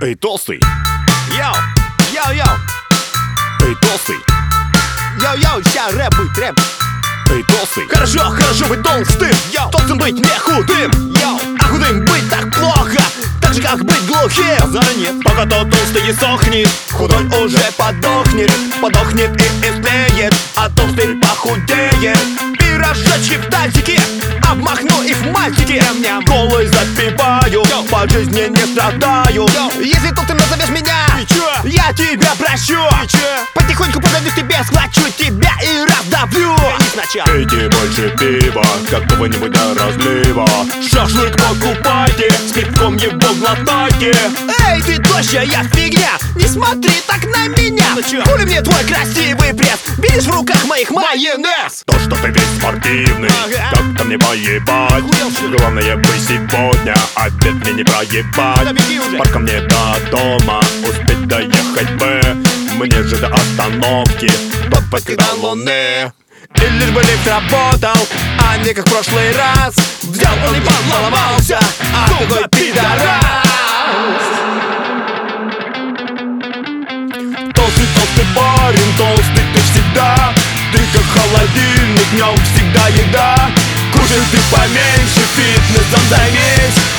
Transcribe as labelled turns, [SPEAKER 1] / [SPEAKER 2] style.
[SPEAKER 1] Эй, толстый,
[SPEAKER 2] Йоу, йоу-йоу,
[SPEAKER 1] эй, толстый,
[SPEAKER 2] йоу-йоу, ща рэп будет, рэп.
[SPEAKER 1] Эй, толстый.
[SPEAKER 2] Хорошо, хорошо быть толстым, йоу. Толстым быть не худым, йоу. А худым быть так плохо. Так же, как быть глухим. Заранее, пока тот толстый не сохнет. Худой уже подохнет. Подохнет и истлеет А толстый похудеет. И рожачки в тазике Обмахну их в мальчики Голый запиваю По жизни не страдаю. Если толстым назовешь меня Я тебя прощу. Потихоньку подойду к тебе Схвачу тебя и раздавлю.
[SPEAKER 1] Пейте больше пива, какого-нибудь до разлива.
[SPEAKER 2] Шашлык покупайте, с пивком его глотайте. Эй, ты тощая фигня, не смотри так на меня. Хули мне твой красивый пресс, видишь в руках моих майонез?
[SPEAKER 1] То, что ты весь спортивный,
[SPEAKER 2] Ага.
[SPEAKER 1] Мне поебать? Главное бы сегодня обед мне не проебать. Парка мне до дома, успеть доехать бы. Мне же до остановки, попасть до луны.
[SPEAKER 2] И лишь бы лифт работал, а не как в прошлый раз. Взял он и поломался, а какой пидорас.
[SPEAKER 1] Толстый, толстый парень, толстый ты всегда. Ты как холодильник, в нем всегда еда Кушай ты поменьше, фитнесом займись.